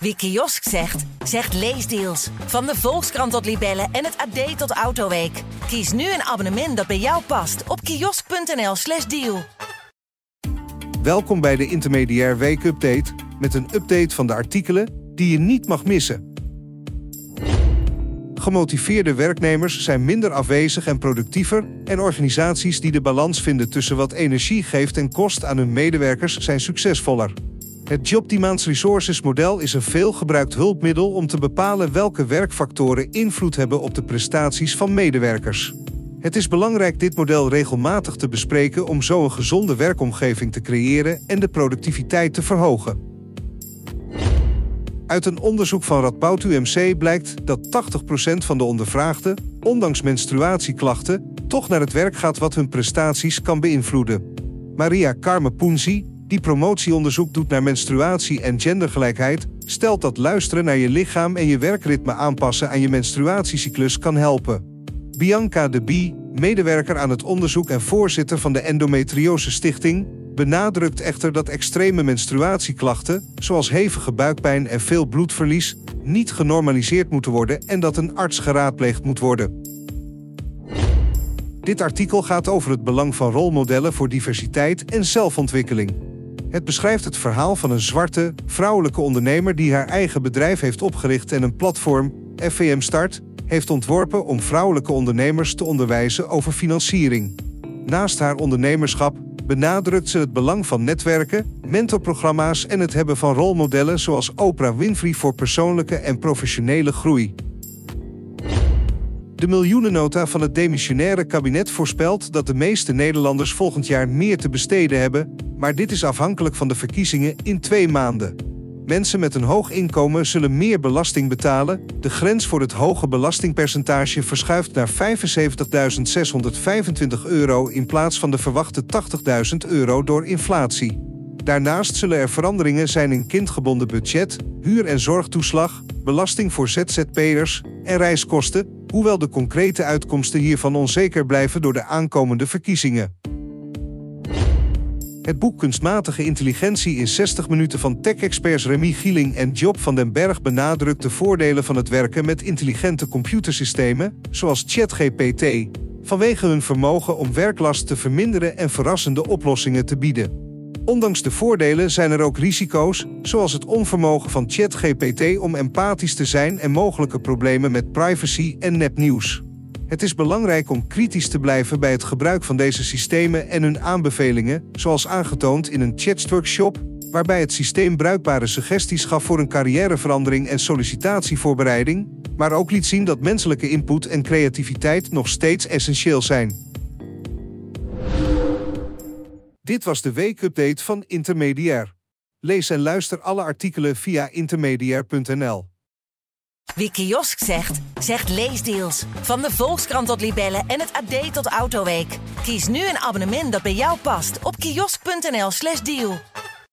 Wie kiosk zegt, zegt leesdeals. Van de Volkskrant tot Libellen en het AD tot Autoweek. Kies nu een abonnement dat bij jou past op kiosk.nl/slash deal. Welkom bij de Intermediair Week Update met een update van de artikelen die je niet mag missen. Gemotiveerde werknemers zijn minder afwezig en productiever en organisaties die de balans vinden tussen wat energie geeft en kost aan hun medewerkers zijn succesvoller. Het Job Demands Resources model is een veelgebruikt hulpmiddel om te bepalen welke werkfactoren invloed hebben op de prestaties van medewerkers. Het is belangrijk dit model regelmatig te bespreken om zo een gezonde werkomgeving te creëren en de productiviteit te verhogen. Uit een onderzoek van Radboud UMC blijkt dat 80% van de ondervraagden, ondanks menstruatieklachten, toch naar het werk gaat wat hun prestaties kan beïnvloeden. Maria Carme Poenzi, die promotieonderzoek doet naar menstruatie en gendergelijkheid, stelt dat luisteren naar je lichaam en je werkritme aanpassen aan je menstruatiecyclus kan helpen. Bianca de Bie, medewerker aan het onderzoek en voorzitter van de Endometriose Stichting, benadrukt echter dat extreme menstruatieklachten, zoals hevige buikpijn en veel bloedverlies, niet genormaliseerd moeten worden en dat een arts geraadpleegd moet worden. Dit artikel gaat over het belang van rolmodellen voor diversiteit en zelfontwikkeling. Het beschrijft het verhaal van een zwarte, vrouwelijke ondernemer die haar eigen bedrijf heeft opgericht en een platform, FVM Start, heeft ontworpen om vrouwelijke ondernemers te onderwijzen over financiering. Naast haar ondernemerschap benadrukt ze het belang van netwerken, mentorprogramma's en het hebben van rolmodellen zoals Oprah Winfrey voor persoonlijke en professionele groei. De miljoenennota van het demissionaire kabinet voorspelt dat de meeste Nederlanders volgend jaar meer te besteden hebben, maar dit is afhankelijk van de verkiezingen in twee maanden. Mensen met een hoog inkomen zullen meer belasting betalen. De grens voor het hoge belastingpercentage verschuift naar 75.625 euro in plaats van de verwachte 80.000 euro door inflatie. Daarnaast zullen er veranderingen zijn in kindgebonden budget, huur- en zorgtoeslag, belasting voor ZZP'ers en reiskosten, hoewel de concrete uitkomsten hiervan onzeker blijven door de aankomende verkiezingen. Het boek Kunstmatige Intelligentie in 60 minuten van tech-experts Remy Gieling en Job van den Berg benadrukt de voordelen van het werken met intelligente computersystemen, zoals ChatGPT, vanwege hun vermogen om werklast te verminderen en verrassende oplossingen te bieden. Ondanks de voordelen zijn er ook risico's, zoals het onvermogen van ChatGPT om empathisch te zijn en mogelijke problemen met privacy en nepnieuws. Het is belangrijk om kritisch te blijven bij het gebruik van deze systemen en hun aanbevelingen, zoals aangetoond in een chatworkshop, waarbij het systeem bruikbare suggesties gaf voor een carrièreverandering en sollicitatievoorbereiding, maar ook liet zien dat menselijke input en creativiteit nog steeds essentieel zijn. Dit was de weekupdate van Intermediair. Lees en luister alle artikelen via intermediair.nl. Wie kiosk zegt, zegt leesdeals. Van de Volkskrant tot Libellen en het AD tot Autoweek. Kies nu een abonnement dat bij jou past op kiosk.nl/slash deal.